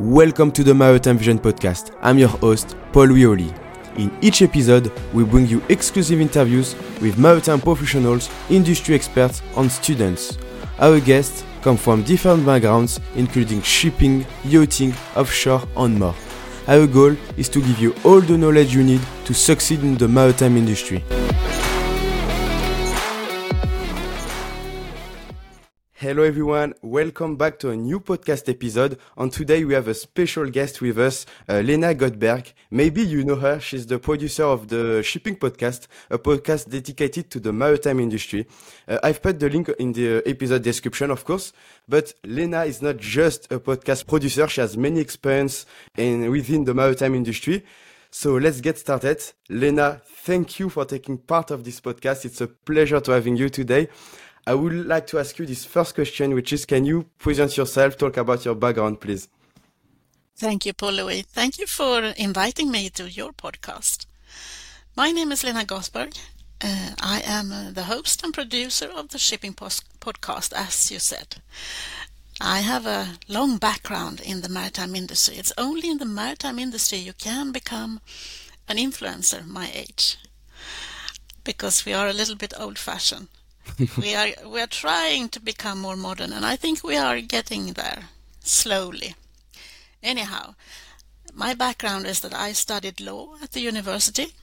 Welcome to the Maritime Vision podcast. I'm your host, Paul Wioli. In each episode, we bring you exclusive interviews with maritime professionals, industry experts, and students. Our guests come from different backgrounds, including shipping, yachting, offshore, and more. Our goal is to give you all the knowledge you need to succeed in the maritime industry. Hello everyone, welcome back to a new podcast episode. And today we have a special guest with us, uh, Lena Göthberg. Maybe you know her, she's the producer of the Shipping Podcast, a podcast dedicated to the maritime industry. Uh, I've put the link in the episode description, of course. But Lena is not just a podcast producer, she has many experience in, within the maritime industry. So let's get started. Lena, thank you for taking part of this podcast. It's a pleasure to having you today. I would like to ask you this first question, which is can you present yourself, talk about your background, please? Thank you, Paul Louis. Thank you for inviting me to your podcast. My name is Lena Göthberg. Uh, I am uh, the host and producer of the Shipping Post podcast, as you said. I have a long background in the maritime industry. It's only in the maritime industry you can become an influencer my age because we are a little bit old fashioned we are we are trying to become more modern, and I think we are getting there slowly. Anyhow, my background is that I studied law at the university,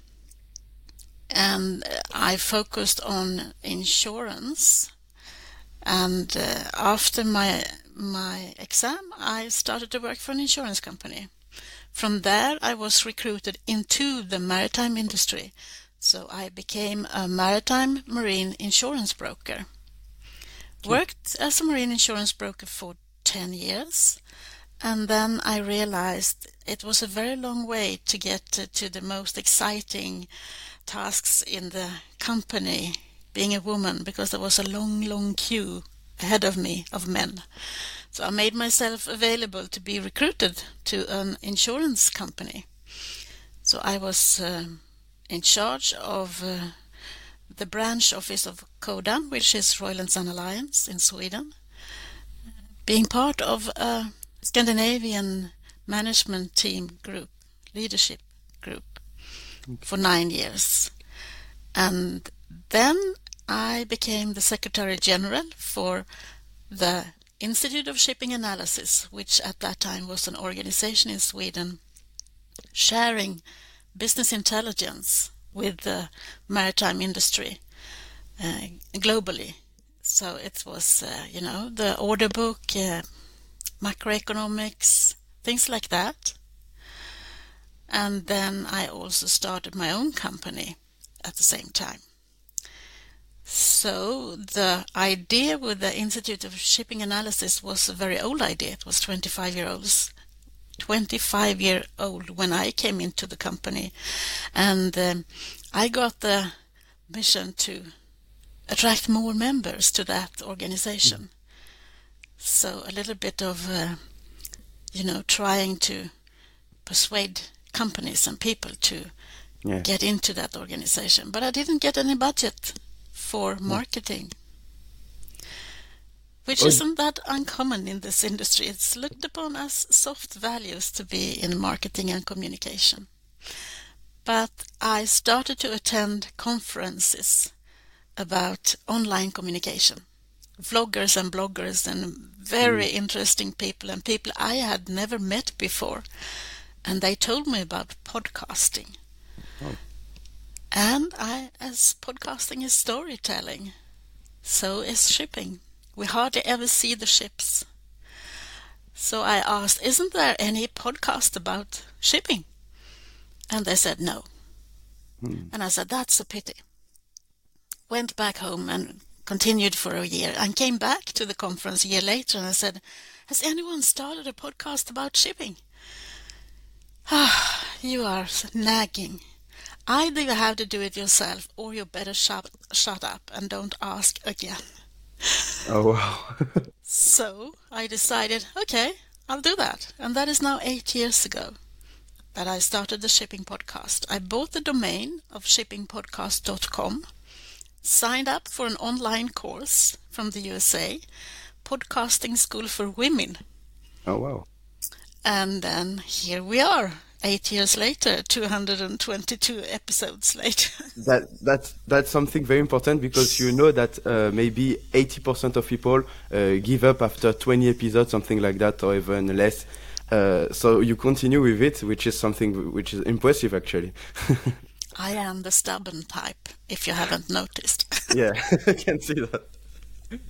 and I focused on insurance. And uh, after my my exam, I started to work for an insurance company. From there, I was recruited into the maritime industry so I became a maritime marine insurance broker. Worked as a marine insurance broker for 10 years. And then I realized it was a very long way to get to, to the most exciting tasks in the company, being a woman, because there was a long, long queue ahead of me of men. So I made myself available to be recruited to an insurance company. So I was um, in charge of uh, the branch office of Codan, which is Royal and Sun Alliance in Sweden, being part of a Scandinavian management team group, leadership group, for nine years. And then I became the Secretary General for the Institute of Shipping Analysis, which at that time was an organization in Sweden sharing business intelligence with the maritime industry uh, globally. So it was, uh, you know, the order book, uh, macroeconomics, things like that. And then I also started my own company at the same time. So the idea with the Institute of Shipping Analysis was a very old idea. It was 25 years olds 25 year old when I came into the company, and um, I got the mission to attract more members to that organization. So a little bit of, uh, you know, trying to persuade companies and people to yeah. get into that organization. But I didn't get any budget for marketing which oh. isn't that uncommon in this industry. It's looked upon as soft values to be in marketing and communication. But I started to attend conferences about online communication, vloggers and bloggers, and very mm. interesting people, and people I had never met before. And they told me about podcasting. Oh. And I, as podcasting is storytelling, so is shipping. We hardly ever see the ships. So I asked, Isn't there any podcast about shipping? And they said no. Hmm. And I said, That's a pity. Went back home and continued for a year and came back to the conference a year later and I said, Has anyone started a podcast about shipping? Ah, you are nagging. Either you have to do it yourself or you better shut, shut up and don't ask again. Oh, wow. so I decided, okay, I'll do that. And that is now eight years ago that I started the Shipping Podcast. I bought the domain of shippingpodcast.com, signed up for an online course from the USA, Podcasting School for Women. Oh, wow. And then here we are, eight years later, 222 episodes later. that that's that's something very important because you know that uh, maybe 80% of people uh, give up after 20 episodes, something like that, or even less. Uh, so you continue with it, which is something which is impressive, actually. I am the stubborn type, if you haven't noticed. yeah, I can see that.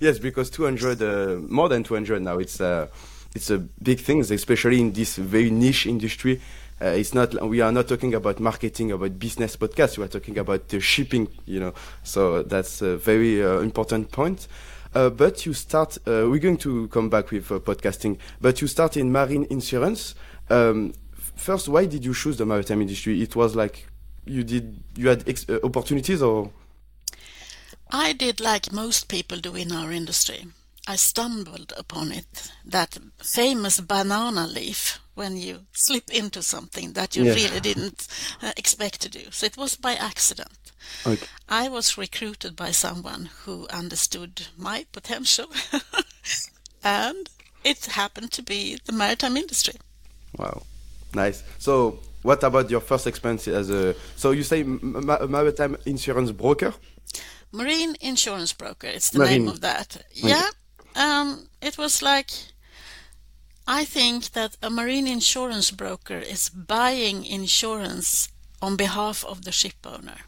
Yes, because 200, uh, more than 200 now, it's uh, it's a big thing, especially in this very niche industry. Uh, it's not we are not talking about marketing about business podcast. We are talking about the shipping you know. So that's a very uh, important point. Uh, but you start uh, we're going to come back with uh, podcasting. But you start in marine insurance. Um, first why did you choose the maritime industry? It was like you did you had uh, opportunities or? I did like most people do in our industry. I stumbled upon it, that famous banana leaf when you slip into something that you really didn't uh, expect to do. So it was by accident. Okay. I was recruited by someone who understood my potential, and it happened to be the maritime industry. Wow, nice. So, what about your first experience as a? So you say ma maritime insurance broker? Marine insurance broker. It's the Marine. name of that. Okay. Yeah um, it was like I think that a marine insurance broker is buying insurance on behalf of the ship owner.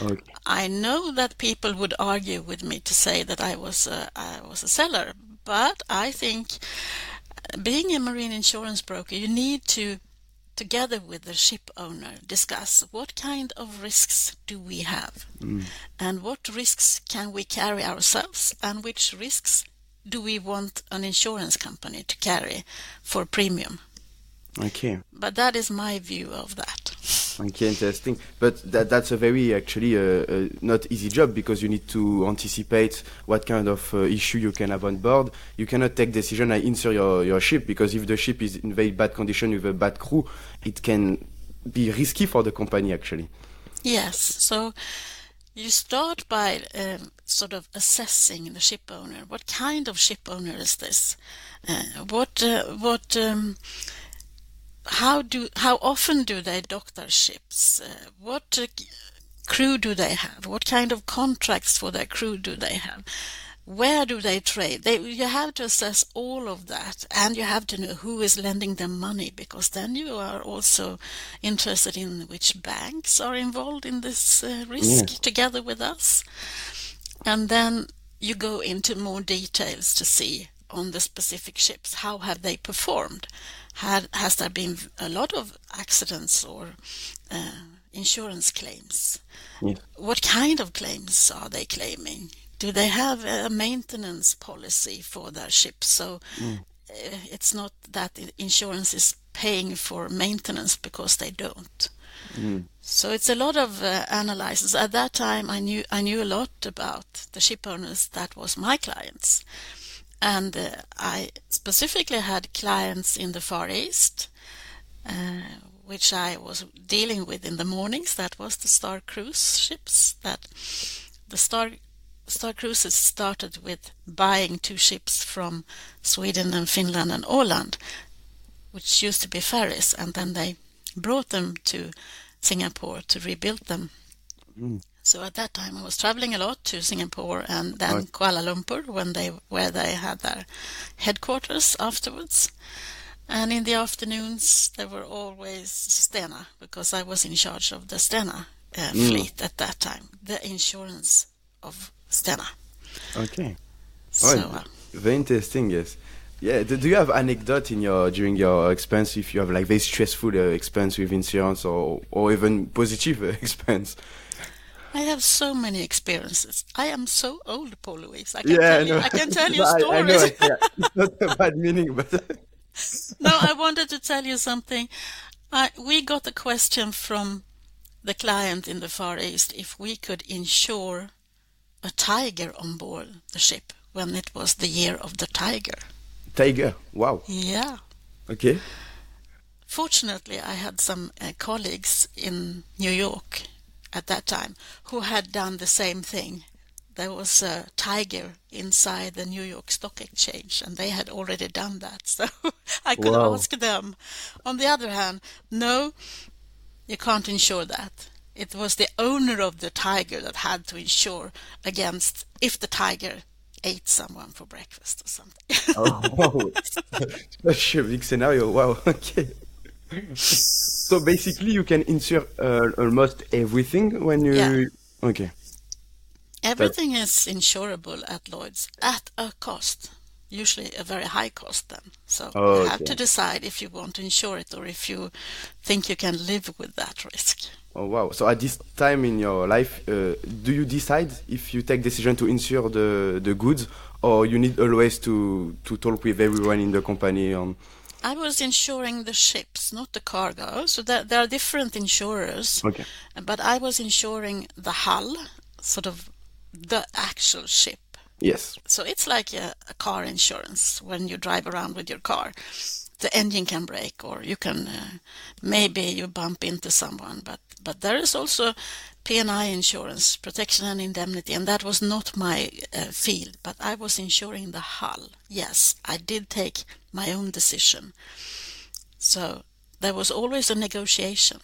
Okay. I know that people would argue with me to say that I was a, I was a seller, but I think being a marine insurance broker, you need to, together with the ship owner, discuss what kind of risks do we have, mm. and what risks can we carry ourselves, and which risks do we want an insurance company to carry for premium? Okay. But that is my view of that. Okay, interesting. But that that's a very actually uh, uh, not easy job because you need to anticipate what kind of uh, issue you can have on board. You cannot take decision I insure your, your ship because if the ship is in very bad condition with a bad crew, it can be risky for the company actually. Yes. So you start by um, sort of assessing the ship owner. What kind of ship owner is this? Uh, what uh, what um, how do how often do they dock their ships? Uh, what uh, crew do they have? What kind of contracts for their crew do they have? Where do they trade? They, you have to assess all of that, and you have to know who is lending them money, because then you are also interested in which banks are involved in this uh, risk yeah. together with us. And then you go into more details to see on the specific ships how have they performed. Had, has there been a lot of accidents or uh, insurance claims? Yeah. What kind of claims are they claiming? Do they have a maintenance policy for their ships? So mm. it's not that insurance is paying for maintenance because they don't. Mm. So it's a lot of uh, analysis. At that time, I knew I knew a lot about the ship owners that was my clients, and uh, I specifically had clients in the Far East, uh, which I was dealing with in the mornings. That was the Star Cruise ships. That the Star Star Cruises started with buying two ships from Sweden and Finland and Åland, which used to be ferries, and then they brought them to Singapore to rebuild them. Mm. So at that time, I was traveling a lot to Singapore and then right. Kuala Lumpur, when they where they had their headquarters afterwards. And in the afternoons, there were always Stena because I was in charge of the Stena uh, mm. fleet at that time, the insurance of Stena. Okay. So, oh, very interesting. Yes. Yeah. Do, do, you have anecdote in your during your experience if you have like very stressful uh, experience with insurance or or even positive uh, experience? I have so many experiences. I am so old, Paul Louise. I can yeah, tell you, I can tell you stories. I, I know, yeah. It's not a bad meaning, but no, I wanted to tell you something. I, we got a question from the client in the Far East if we could insure a tiger on board the ship when it was the year of the tiger. Tiger, wow. Yeah. Okay. Fortunately, I had some uh, colleagues in New York at that time who had done the same thing. there was a tiger inside the New York Stock Exchange, and they had already done that. So I could Wow. ask them. On the other hand, no, you can't insure that. It was the owner of the tiger that had to insure against if the tiger ate someone for breakfast or something. Oh. Such a big scenario. Wow. Okay. So basically, you can insure uh, almost everything when you. Yeah. Okay. Everything is insurable at Lloyd's at a cost, usually a very high cost then. So Oh, you have okay. to decide if you want to insure it or if you think you can live with that risk. Oh wow. So at this time in your life, uh, do you decide if you take decision to insure the the goods, or you need always to to talk with everyone in the company on? I was insuring the ships, not the cargo. So there, there are different insurers. Okay. But I was insuring the hull, sort of the actual ship. Yes. So it's like a, a car insurance when you drive around with your car. The engine can break, or you can uh, maybe you bump into someone. But but there is also P&I insurance, protection and indemnity, and that was not my uh, field. But I was insuring the hull. Yes, I did take my own decision. So there was always a negotiation.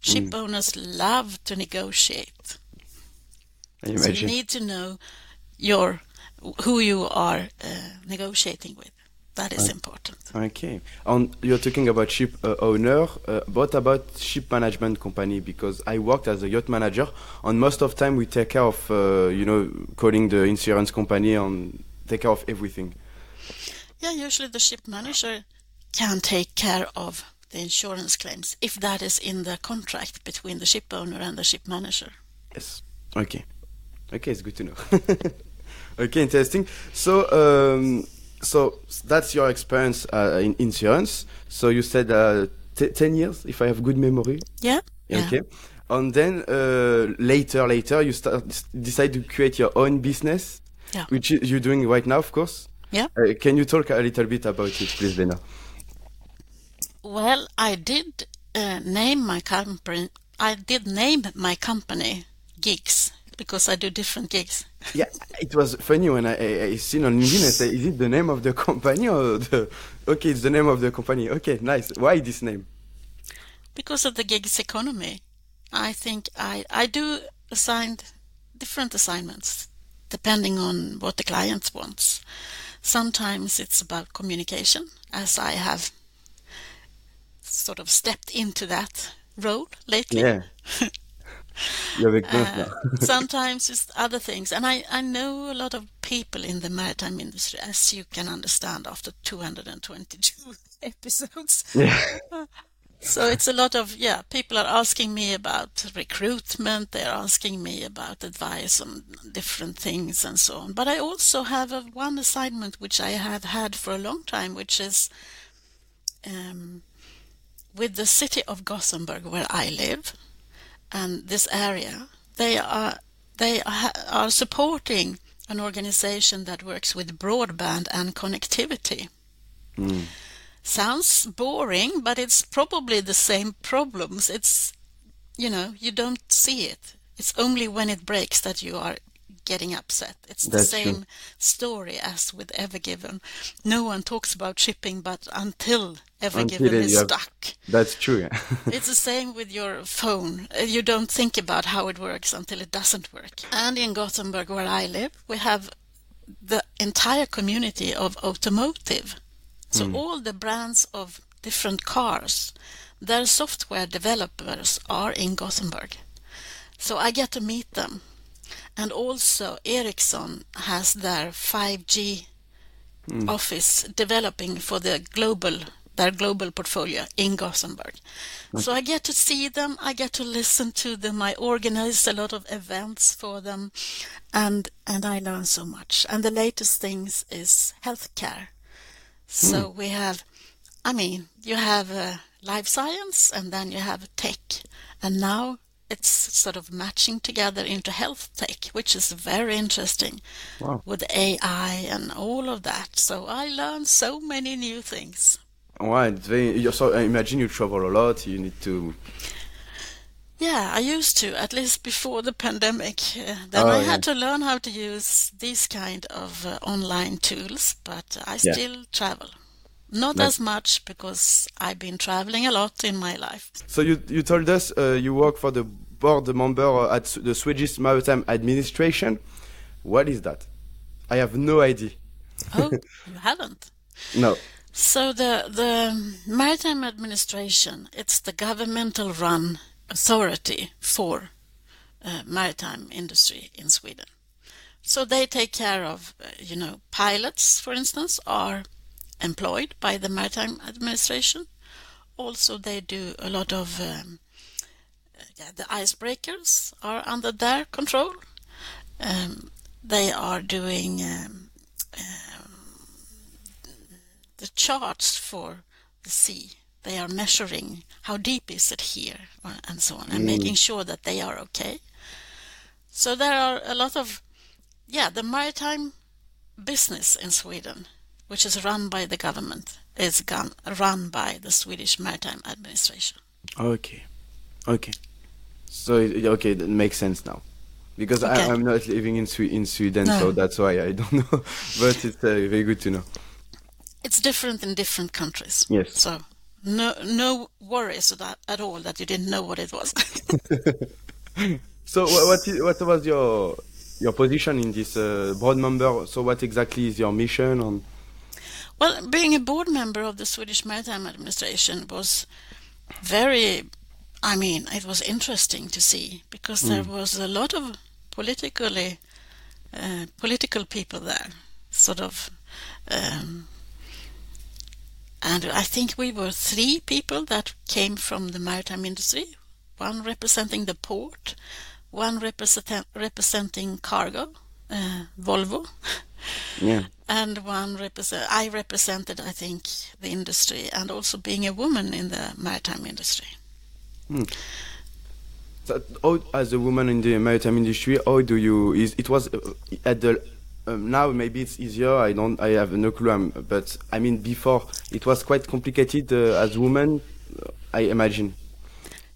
Ship owners love to negotiate. So you need to know your who you are uh, negotiating with. That is important. Okay. And you're talking about ship uh, owner. Uh, what about ship management company? Because I worked as a yacht manager, and most of time we take care of, uh, you know, calling the insurance company and take care of everything. Yeah, usually the ship manager can take care of the insurance claims if that is in the contract between the ship owner and the ship manager. Yes. Okay. Okay, it's good to know. okay, interesting. So, um, so that's your experience uh, in insurance. So you said uh, t- ten years, if I have good memory. Yeah. Yeah. Okay. And then uh, later, later, you start decide to create your own business, Yeah. which you- you're doing right now, of course. Yeah. Uh, can you talk a little bit about it, please, Lena? Well, I did uh, name my company. I did name my company Gigs because I do different gigs. Yeah, it was funny when I, I, I seen on LinkedIn. I said, "Is it the name of the company or the?" Okay, it's the name of the company. Okay, nice. Why this name? because of the gigs economy i think i i do assigned different assignments depending on what the client wants sometimes it's about communication as i have sort of stepped into that role lately Yeah. Uh, sometimes it's other things. And I, I know a lot of people in the maritime industry as you can understand after 222 episodes. Yeah. So it's a lot of, yeah, people are asking me about recruitment, they're asking me about advice on different things and so on. But I also have a, one assignment which I have had for a long time, which is um, with the city of Gothenburg, where I live, and this area. They are they are, are supporting an organization that works with broadband and connectivity Mm. sounds boring, but it's probably the same problems. It's, you know, you don't see it. It's only when it breaks that you are getting upset. It's the That's same true. story as with Ever Given. No one talks about shipping, but until Ever Given Until is have- stuck. That's true. Yeah. It's the same with your phone. Uh, You don't think about how it works until it doesn't work. And in Gothenburg, where I live, we have the entire community of automotive. So all the brands of different cars, their software developers are in Gothenburg. So I get to meet them. And also Ericsson has their 5G office developing for the global their global portfolio in Gothenburg. So I get to see them, I get to listen to them, I organize a lot of events for them and and I learn so much. And the latest things is healthcare. So we have I mean, you have uh, life science and then you have tech. And now it's sort of matching together into health tech, which is very interesting Wow. with AI and all of that. So I learned so many new things. Wow, it's very. So, I imagine you travel a lot. You need to. Yeah, I used to, at least before the pandemic. Uh, then Oh, I yeah. had to learn how to use these kind of uh, online tools, but I Yeah. still travel. Not Nice. as much because I've been traveling a lot in my life. So you you told us uh, you work for the board member at the Swedish Maritime Administration. What is that? I have no idea. Oh, you haven't? No. So the the Maritime Administration, it's the governmental run authority for uh, maritime industry in Sweden. So they take care of, uh, you know, pilots, for instance, are employed by the Maritime Administration. Also, they do a lot of um, uh, yeah, the icebreakers are under their control. Um, they are doing um, the charts for the sea. They are measuring how deep is it here uh, and so on, and making sure that they are okay. So there are a lot of, yeah, the maritime business in Sweden, which is run by the government, is run by the Swedish Maritime Administration. Okay. Okay. So okay, that makes sense now. Because Okay. I, I'm not living in Swe- in Sweden, No. so that's why I don't know. but it's uh, very good to know. It's different in different countries. Yes. So no no worries that, at all that you didn't know what it was. So wha- what is, what was your your position in this uh, board member? So what exactly is your mission on? Well, being a board member of the Swedish Maritime Administration was very, I mean, it was interesting to see because there was a lot of politically, uh, political people there, sort of, um, and I think we were three people that came from the maritime industry, one representing the port, one represent, representing cargo, uh, Volvo, Yeah. and one represent I represented I think the industry and also being a woman in the maritime industry. So, how, as a woman in the maritime industry, how do you? Is it was uh, at the um, now maybe it's easier. I don't. I have no clue. um, but I mean, before it was quite complicated uh, as woman. uh, I imagine.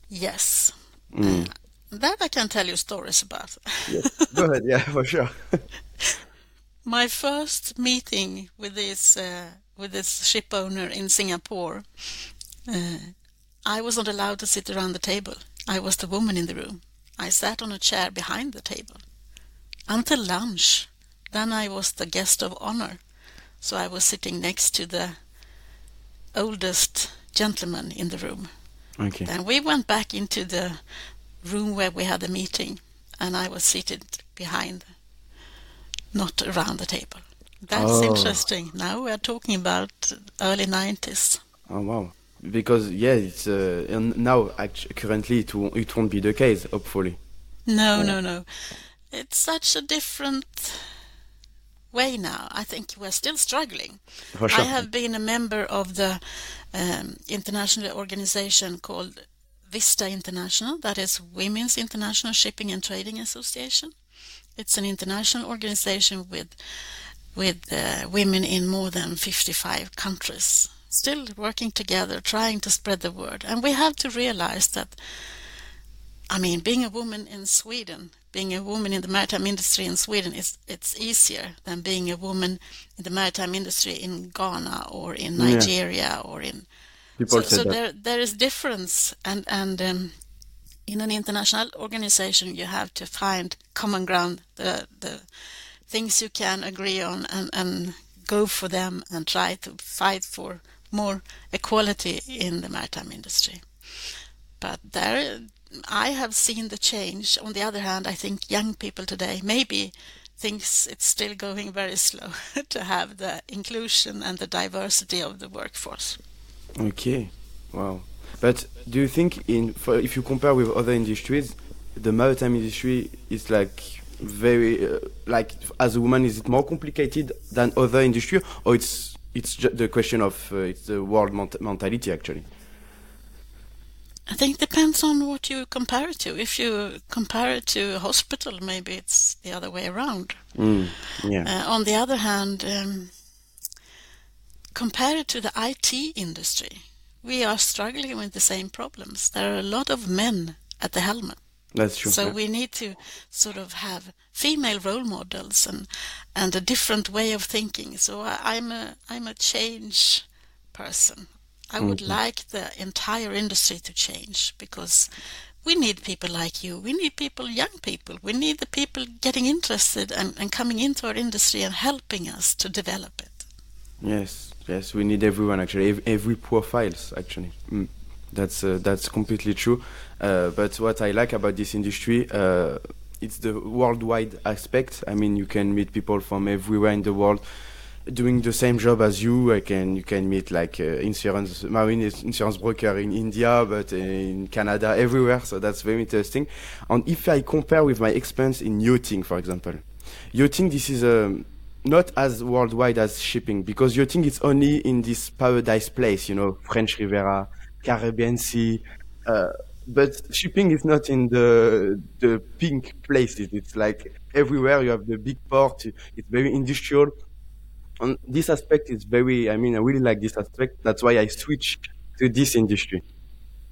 Yes. Mm. That I can tell you stories about. Yes. Go ahead. Yeah, for sure. My first meeting with this uh, with this ship owner in Singapore, uh, I was not allowed to sit around the table. I was the woman in the room. I sat on a chair behind the table until lunch. Then I was the guest of honor, so I was sitting next to the oldest gentleman in the room. okay. Then we went back into the room where we had the meeting, and I was seated behind, not around the table. That's Oh. interesting. Now we are talking about early 90s. Oh wow. Because yeah, it's uh, and now act- currently it won't, it won't be the case. Hopefully. No, no, no. It's such a different way now. I think we're still struggling. For sure. I have been a member of the um, international organization called WISTA International, that is Women's International Shipping and Trading Association. It's an international organization with with uh, women in more than 55 countries, still working together, trying to spread the word. And we have to realize that, I mean, being a woman in Sweden, being a woman in the maritime industry in Sweden is it's easier than being a woman in the maritime industry in Ghana or in Yeah. Nigeria or in People so, so there there is difference and and um, in an international organization you have to find common ground the the things you can agree on and and go for them and try to fight for more equality in the maritime industry. But there I have seen the change. On the other hand I think young people today maybe thinks it's still going very slow to have the inclusion and the diversity of the workforce. Okay, wow. But do you think in for, if you compare with other industries, the maritime industry is like very uh, like as a woman is it more complicated than other industry or it's it's just the question of uh, it's the world ment- mentality actually. I think it depends on what you compare it to. If you compare it to a hospital, maybe it's the other way around. Mm, yeah. Uh, on the other hand, um, compare it to the IT industry. We are struggling with the same problems. There are a lot of men at the helmet. That's true. So yeah. we need to sort of have female role models and and a different way of thinking. So I, I'm a I'm a change person. I would Mm-hmm. like the entire industry to change because we need people like you. We need people, young people. We need the people getting interested and, and coming into our industry and helping us to develop it. Yes, yes, we need everyone actually, ev- every profiles actually. Mm. That's uh, that's completely true. Uh, but what I like about this industry, uh, it's the worldwide aspect. I mean, you can meet people from everywhere in the world doing the same job as you. I can you can meet like uh, insurance marine insurance broker in India, but in Canada, everywhere. So that's very interesting. And if I compare with my experience in yachting, for example, yachting this is um, not as worldwide as shipping because yachting is only in this paradise place, you know, French Riviera, Caribbean Sea. Uh, but shipping is not in the the pink places. It's like everywhere. You have the big port. It's very industrial. And this aspect is very. I mean, I really like this aspect. That's why I switched to this industry.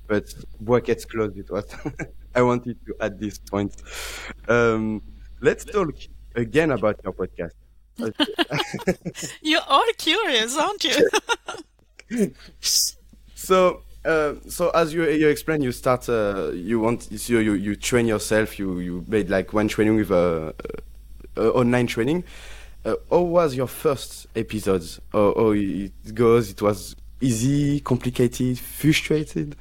But brackets closed. It was. I wanted to add this point. Um, let's talk again about your podcast. You are curious, aren't you? So, uh, so as you you explained, you start, uh, you want, you, you you train yourself. You you made like one training with a, uh uh, online training. Uh, how was your first episodes? How, how it goes? It was easy, complicated, frustrated.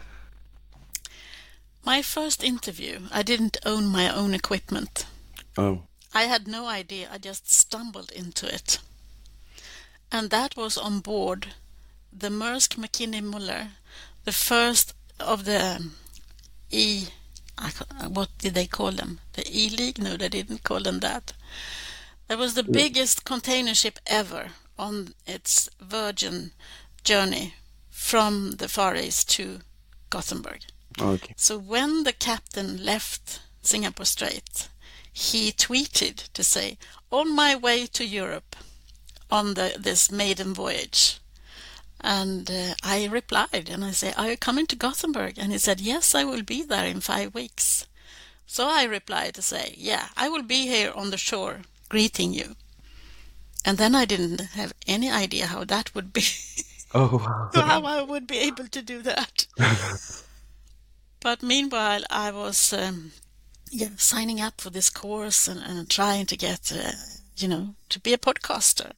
my first interview, I didn't own my own equipment. Oh, I had no idea. I just stumbled into it. And that was on board the Maersk Mc-Kinney Møller, the first of the um, E. I ca- What did they call them? The E League? No, they didn't call them that. It was the biggest container ship ever on its Virgin journey from the Far East to Gothenburg. okay. So when the captain left Singapore Strait, he tweeted to say, "On my way to Europe, on the this maiden voyage." And uh, I replied, and I said, "Are you coming to Gothenburg?" And he said, "Yes, I will be there in five weeks." So I replied to say, "Yeah, I will be here on the shore greeting you." And then I didn't have any idea how that would be. Oh wow. how I would be able to do that. but meanwhile, I was um, yeah signing up for this course and, and trying to get uh, you know to be a podcaster.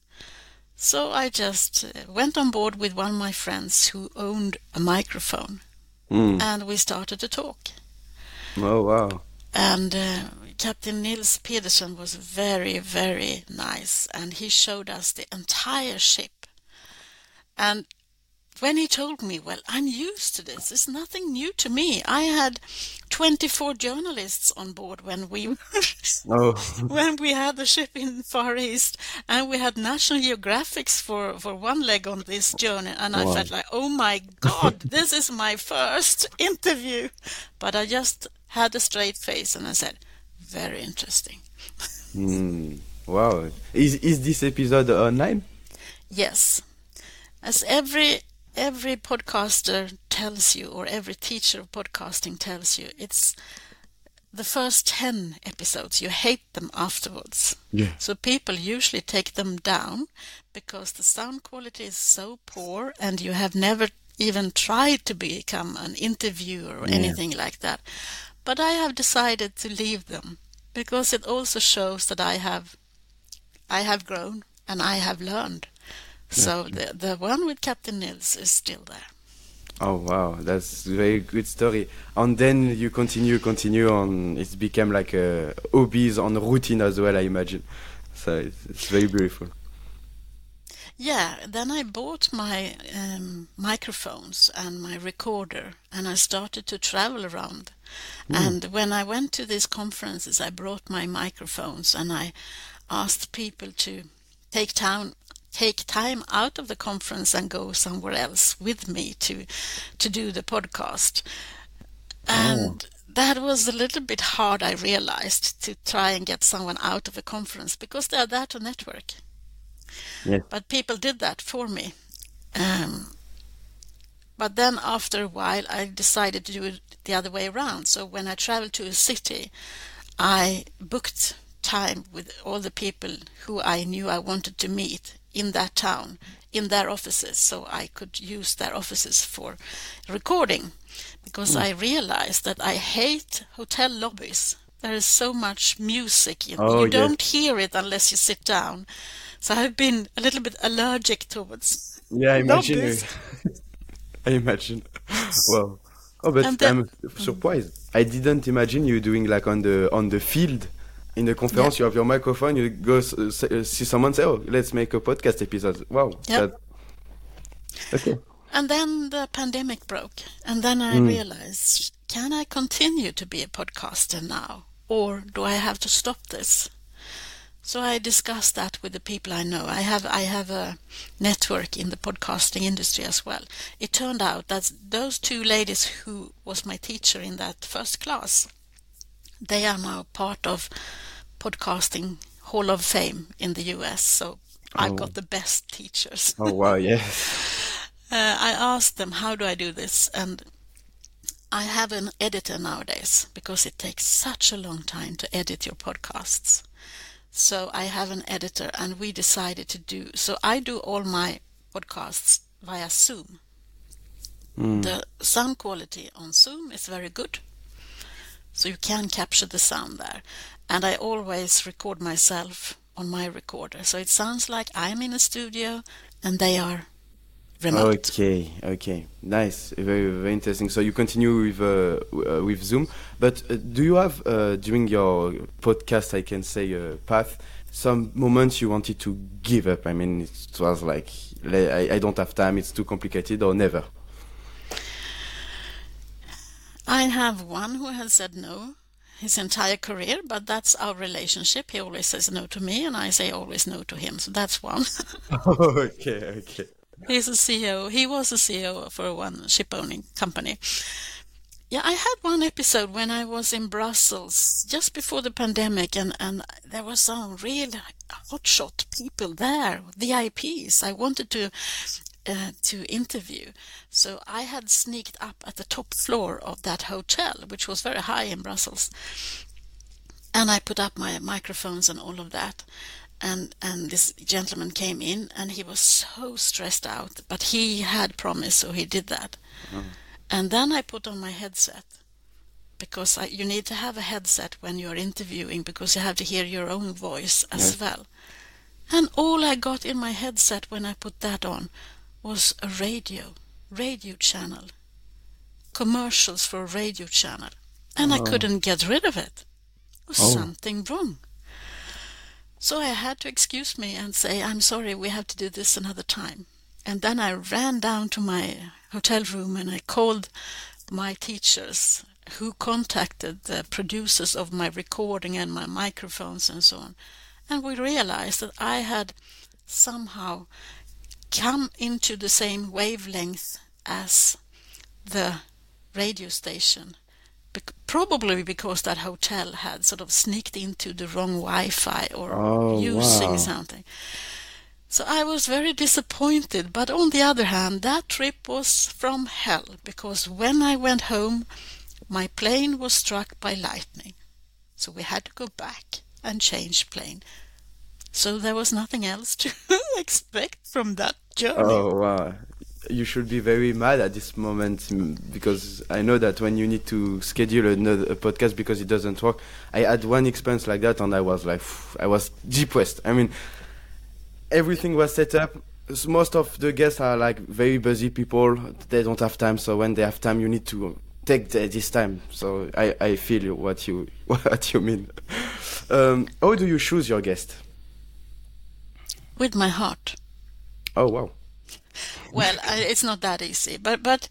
So I just uh, went on board with one of my friends who owned a microphone, Mm. and we started to talk. Oh wow. And uh, Captain Nils Pedersen was very, very nice, and he showed us the entire ship. And when he told me, well, I'm used to this. It's nothing new to me. I had 24 journalists on board when we Oh. when we had the ship in Far East, and we had National Geographics for for one leg on this journey, and I Wow. felt like, oh my God, this is my first interview. But I just had a straight face and I said, very interesting. Mm. Wow. Is is this episode online? Yes, as every every podcaster tells you, or every teacher of podcasting tells you, it's the first ten episodes. You hate them afterwards. Yeah. So people usually take them down because the sound quality is so poor, and you have never even tried to become an interviewer or Yeah. anything like that. But I have decided to leave them because it also shows that I have I have grown and I have learned. So the the one with Captain Nils is still there. Oh wow, that's a very good story. And then you continue, continue on. It's become like a hobbies on routine as well, I imagine. So it's, it's very beautiful. Yeah, then I bought my um, microphones and my recorder, and I started to travel around. And when I went to these conferences, I brought my microphones and I asked people to take time take time out of the conference and go somewhere else with me to to do the podcast. And that was a little bit hard, I realized, to try and get someone out of a conference because they are there to network Yes. but people did that for me. Um, But then after a while, I decided to do it the other way around. So when I traveled to a city, I booked time with all the people who I knew I wanted to meet in that town, in their offices, so I could use their offices for recording. Because mm. I realized that I hate hotel lobbies. There is so much music. You, Oh, you yes. don't hear it unless you sit down. So I've been a little bit allergic towards Yeah, I imagine. I imagine. Well, Oh, but then- I'm surprised. I didn't imagine you doing like on the on the field. In the conference, you have your microphone. You go uh, see someone say, "Oh, let's make a podcast episode." Wow. Yep. that- okay. And then the pandemic broke, and then I realized can I continue to be a podcaster now, or do I have to stop this? So I discussed that with the people I know. I have I have a network in the podcasting industry as well. It turned out that those two ladies who was my teacher in that first class, they are now part of podcasting Hall of Fame in the US. So I've Oh. got the best teachers. Oh wow. Yes. Uh, I asked them, how do I do this? And I have an editor nowadays because it takes such a long time to edit your podcasts. So I have an editor and we decided to do, so I do all my podcasts via Zoom. The sound quality on Zoom is very good. So you can capture the sound there. And I always record myself on my recorder. So it sounds like I'm in a studio and they are remote. Okay, okay, nice, very very interesting. So you continue with uh, uh, with Zoom, but uh, do you have uh, during your podcast, I can say, uh, path, some moments you wanted to give up? I mean, it was like I, I don't have time, it's too complicated, or never. I have one who has said no his entire career, but that's our relationship. He always says no to me, and I say always no to him. So that's one. okay, okay. He's a CEO. He was a CEO for one ship owning company. Yeah, I had one episode when I was in Brussels just before the pandemic, and, and there were some real hotshot people there, VIPs. I wanted to uh, to interview, so I had sneaked up at the top floor of that hotel, which was very high in Brussels, and I put up my microphones and all of that. And and this gentleman came in, and he was so stressed out, but he had promised, so he did that. And then I put on my headset because I, you need to have a headset when you're interviewing because you have to hear your own voice as Yes. well. And all I got in my headset when I put that on was a radio, radio channel, commercials for a radio channel. And I oh. couldn't get rid of it. There was Oh. something wrong. So I had to excuse me and say, I'm sorry, we have to do this another time. And then I ran down to my hotel room and I called my teachers who contacted the producers of my recording and my microphones and so on. And we realized that I had somehow come into the same wavelength as the radio station. Bec- probably because that hotel had sort of sneaked into the wrong Wi-Fi or Oh, using wow. something. So I was very disappointed, but on the other hand, that trip was from hell because when I went home, my plane was struck by lightning. So we had to go back and change plane. So there was nothing else to expect from that journey. Oh wow. You should be very mad at this moment mm, because I know that when you need to schedule another a podcast because it doesn't work. I had one experience like that and I was like, I was depressed. I mean, everything was set up. Most of the guests are like very busy people. They don't have time. So when they have time, you need to take the, this time. So I, I feel what you what you mean. Um, how do you choose your guest? With my heart. Oh wow. well, it's not that easy, but but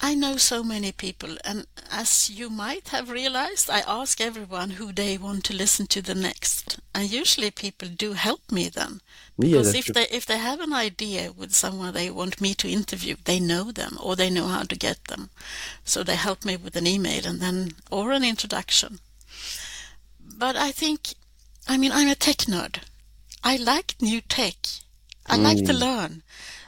I know so many people, and as you might have realized, I ask everyone who they want to listen to the next, and usually people do help me then, because that's if true. they if they have an idea with someone they want me to interview, they know them or they know how to get them, so they help me with an email and then or an introduction. But I think, I mean, I'm a tech nerd. I like new tech. I like to learn.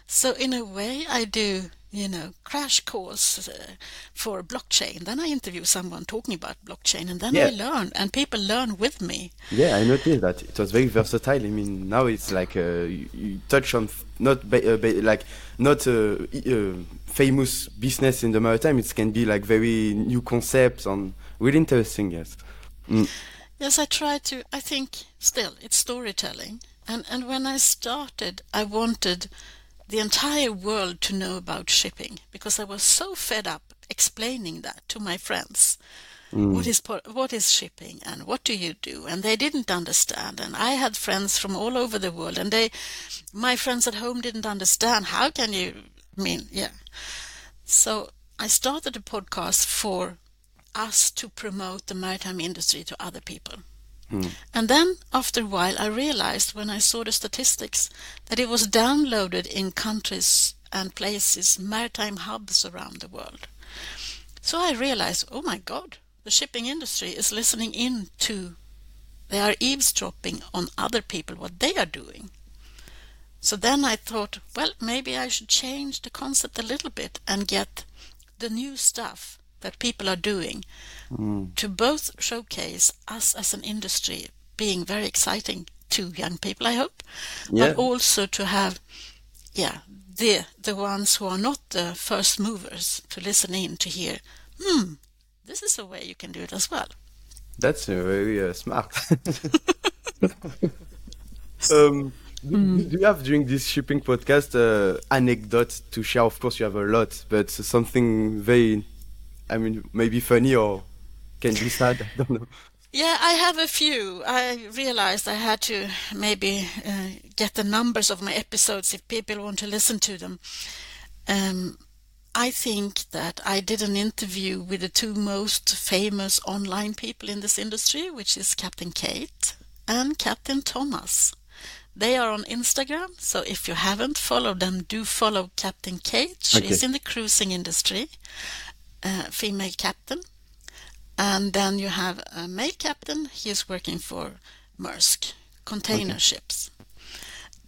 So in a way, I do you know, crash course uh, for blockchain. Then I interview someone talking about blockchain, and then yeah. I learn, and people learn with me. Yeah, I noticed that it was very versatile. I mean, now it's like uh, you, you, touch on not uh, like not uh, uh, famous business in the maritime. It can be like very new concepts and really interesting. Yes. Mm. Yes, I try to. I think still it's storytelling, and and when I started, I wanted the entire world to know about shipping because I was so fed up explaining that to my friends. Mm. What is what is shipping and what do you do? And they didn't understand. And I had friends from all over the world, and they, my friends at home, didn't understand. How can you I mean? Yeah. So I started a podcast for us to promote the maritime industry to other people. Mm. And then after a while, I realized when I saw the statistics that it was downloaded in countries and places, maritime hubs around the world. So I realized, oh my God, the shipping industry is listening in to, they are eavesdropping on other people, what they are doing. So then I thought, well, maybe I should change the concept a little bit and get the new stuff that people are doing mm. to both showcase us as an industry being very exciting to young people, I hope, yeah. but also to have, yeah, the the ones who are not the first movers to listen in to hear, hmm, this is a way you can do it as well. That's very uh, smart. um, mm. Do you have during this shipping podcast uh, anecdotes to share? Of course, you have a lot, but something very I mean, maybe funny or can be sad. I don't know. Yeah, I have a few. I realized I had to maybe uh, get the numbers of my episodes if people want to listen to them. Um, I think that I did an interview with the two most famous online people in this industry, which is Captain Kate and Captain Thomas. They are on Instagram, so if you haven't followed them, do follow Captain Kate. She's okay. in the cruising industry uh, female captain. And then you have a male captain. He is working for Maersk container okay. ships.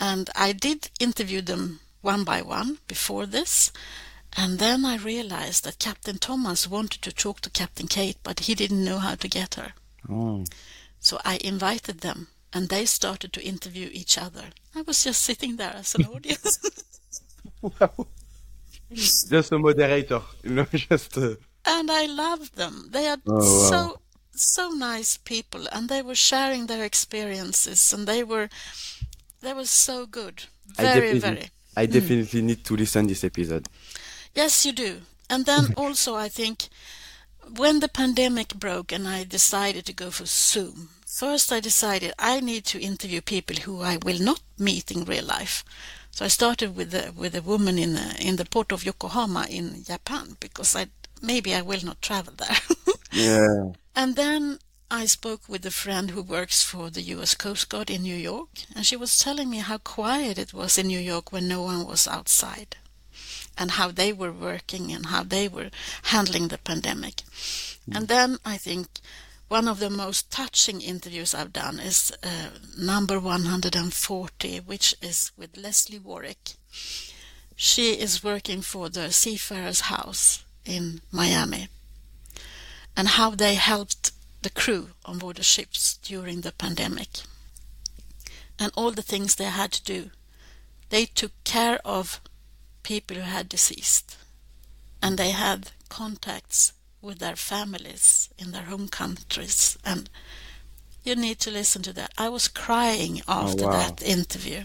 And I did interview them one by one before this. And then I realized that Captain Thomas wanted to talk to Captain Kate, but he didn't know how to get her. Oh. So I invited them, and they started to interview each other. I was just sitting there as an audience. wow just a moderator, you know, just. Uh... And I love them. They are oh, wow. so so nice people, and they were sharing their experiences, and they were they were so good. Very, I very. I hmm. definitely mm. need to listen this episode. Yes, you do. And then also, I think when the pandemic broke and I decided to go for Zoom, first I decided I need to interview people who I will not meet in real life. So I started with a, with a woman in the, in the port of Yokohama in Japan because I maybe I will not travel there. yeah. And then I spoke with a friend who works for the U.S. Coast Guard in New York, and she was telling me how quiet it was in New York when no one was outside, and how they were working and how they were handling the pandemic. Mm. And then I think one of the most touching interviews I've done is uh, number 140, which is with Leslie Warwick. She is working for the Seafarers House in Miami and how they helped the crew on board the ships during the pandemic and all the things they had to do. They took care of people who had deceased and they had contacts with their families in their home countries. And you need to listen to that. I was crying oh, after oh, wow. that interview.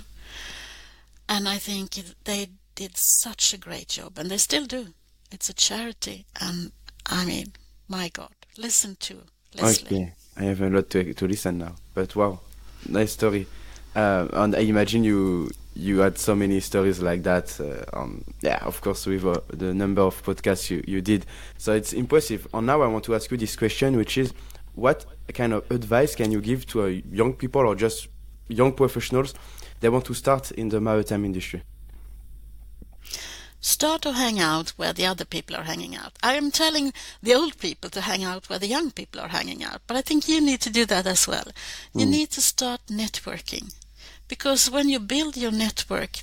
And I think they did such a great job, and they still do. It's a charity, and I mean, my God, listen to Leslie. Okay, I have a lot to, to listen now, but wow, nice story. Uh, and I imagine you you had so many stories like that. Uh, um, yeah, of course, with uh, the number of podcasts you, you did. So it's impressive. And now I want to ask you this question, which is what kind of advice can you give to uh, young people or just young professionals that want to start in the maritime industry? Start to hang out where the other people are hanging out. I am telling the old people to hang out where the young people are hanging out, but I think you need to do that as well. You mm. need to start networking because when you build your network,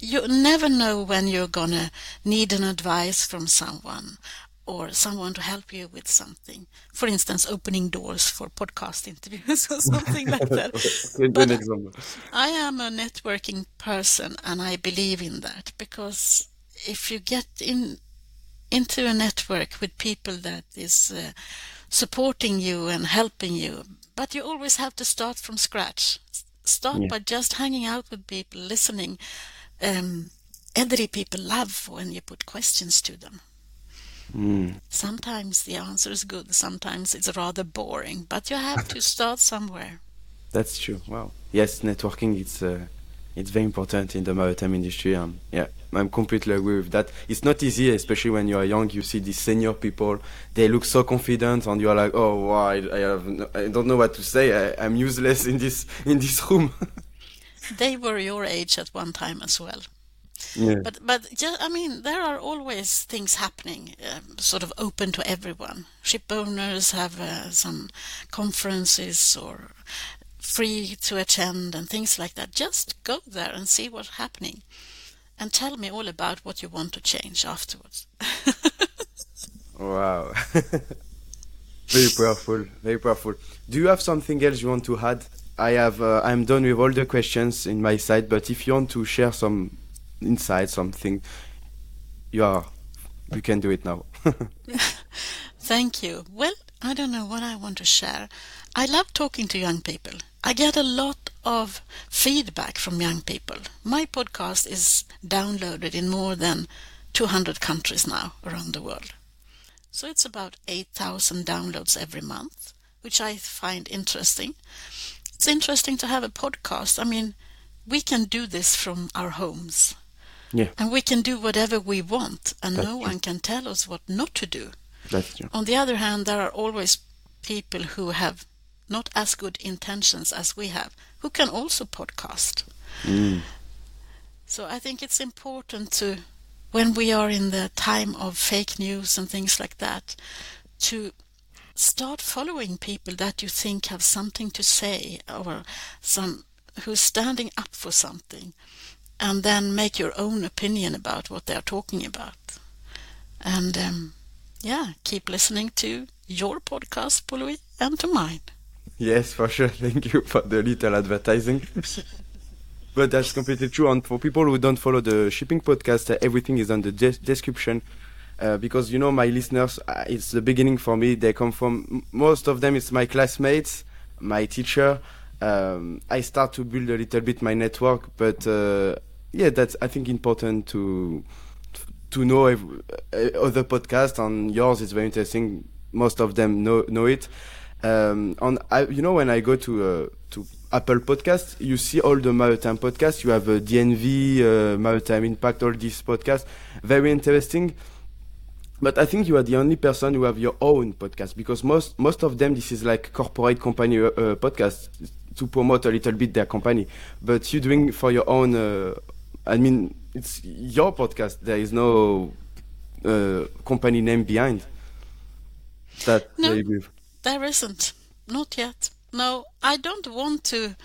you never know when you're gonna need an advice from someone or someone to help you with something. For instance, opening doors for podcast interviews or something like that. Example. I am a networking person and I believe in that because if you get in into a network with people that is uh, supporting you and helping you, but you always have to start from scratch. Start Yeah. by just hanging out with people, listening. Um, elderly people love when you put questions to them. Mm. Sometimes the answer is good, sometimes it's rather boring, but you have to start somewhere. That's true. Wow. Yes, networking it's uh, it's very important in the maritime industry. Um, yeah, I'm completely agree with that. It's not easy, especially when you are young. You see these senior people; they look so confident, and you are like, "Oh, wow, I, I have, no, I don't know what to say. I, I'm useless in this in this room." They were your age at one time as well. yeah. But but just, I mean, there are always things happening, um, sort of open to everyone. Ship owners have uh, some conferences or free to attend and things like that. Just go there and see what's happening, and tell me all about what you want to change afterwards. Wow. very powerful. Very powerful. Do you have something else you want to add? I have. Uh, I'm done with all the questions in my side. But if you want to share some insight, something, you are. You can do it now. Thank you. Well, I don't know what I want to share. I love talking to young people. I get a lot of feedback from young people. My podcast is downloaded in more than 200 countries now around the world. So it's about 8,000 downloads every month, which I find interesting. It's interesting to have a podcast. I mean, we can do this from our homes. Yeah. And we can do whatever we want, and That's no true. one can tell us what not to do. That's true. On the other hand, there are always people who have not as good intentions as we have, who can also podcast. Mm. So I think it's important to, when we are in the time of fake news and things like that, to start following people that you think have something to say or some who's standing up for something and then make your own opinion about what they're talking about. And um, yeah, keep listening to your podcast, Paul and to mine. Yes, for sure. Thank you for the little advertising. but that's completely true. And for people who don't follow the shipping podcast, uh, everything is on the des- description. Uh, because you know my listeners, uh, it's the beginning for me. They come from most of them. It's my classmates, my teacher. Um, I start to build a little bit my network, but uh, yeah, that's I think important to to know uh, other podcasts. And yours is very interesting. Most of them know know it. Um, on I, you know when I go to uh, to Apple Podcasts, you see all the maritime podcasts. You have uh, DNV, uh, Maritime Impact, all these podcasts, very interesting. But I think you are the only person who have your own podcast because most most of them this is like corporate company uh, uh, podcast to promote a little bit their company. But you doing for your own. Uh, I mean, it's your podcast. There is no uh, company name behind. That No. There isn't. Not yet. No, I don't want to.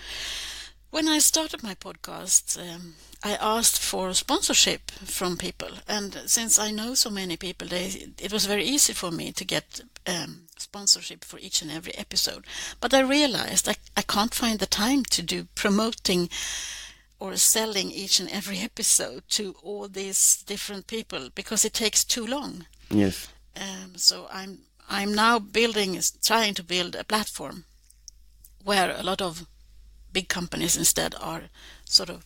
When I started my podcast, um, I asked for sponsorship from people, and since I know so many people, they, it was very easy for me to get um, sponsorship for each and every episode. But I realized I, I can't find the time to do promoting or selling each and every episode to all these different people because it takes too long. Yes. Um, so I'm I'm now building, trying to build a platform where a lot of big companies instead are sort of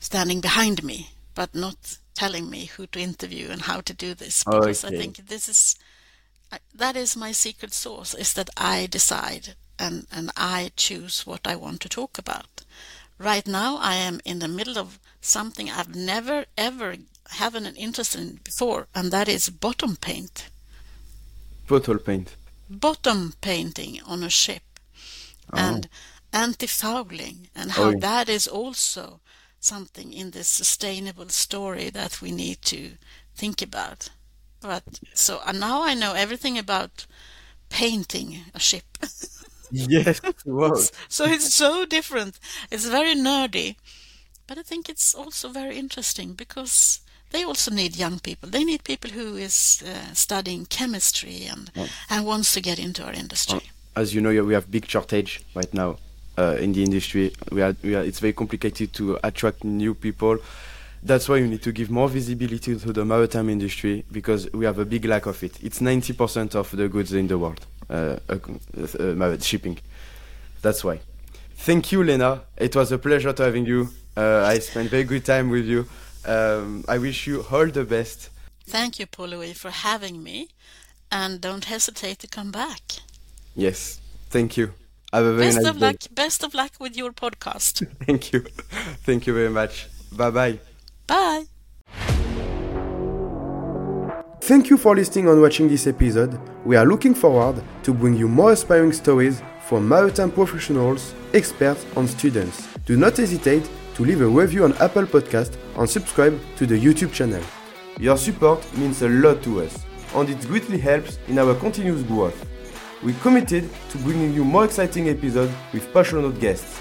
standing behind me, but not telling me who to interview and how to do this. Because I think this is that is my secret sauce: is that I decide and and I choose what I want to talk about. Right now, I am in the middle of something I've never ever had an interest in before, and that is bottom paint Bottle paint. bottom painting on a ship Oh. and anti-fouling and how Oh. that is also something in this sustainable story that we need to think about. But so and now I know everything about painting a ship. Yes. Wow. so it's so different. It's very nerdy, but I think it's also very interesting because they also need young people. They need people who is uh, studying chemistry and and wants to get into our industry. As you know, we have big shortage right now uh, in the industry. We are, we are, it's very complicated to attract new people. That's why you need to give more visibility to the maritime industry because we have a big lack of it. It's 90% of the goods in the world, uh, uh, uh shipping. That's why. Thank you, Lena. It was a pleasure to having you. Uh, I spent very good time with you. Um, I wish you all the best. Thank you, Paul Louis, for having me. And don't hesitate to come back. Yes, thank you. Have a very best nice of day. luck. Best of luck with your podcast. thank you. Thank you very much. Bye bye. Bye. Thank you for listening and watching this episode. We are looking forward to bring you more inspiring stories from maritime professionals, experts, and students. Do not hesitate to leave a review on Apple Podcast and subscribe to the YouTube channel. Your support means a lot to us, and it greatly helps in our continuous growth. We're committed to bringing you more exciting episodes with passionate guests.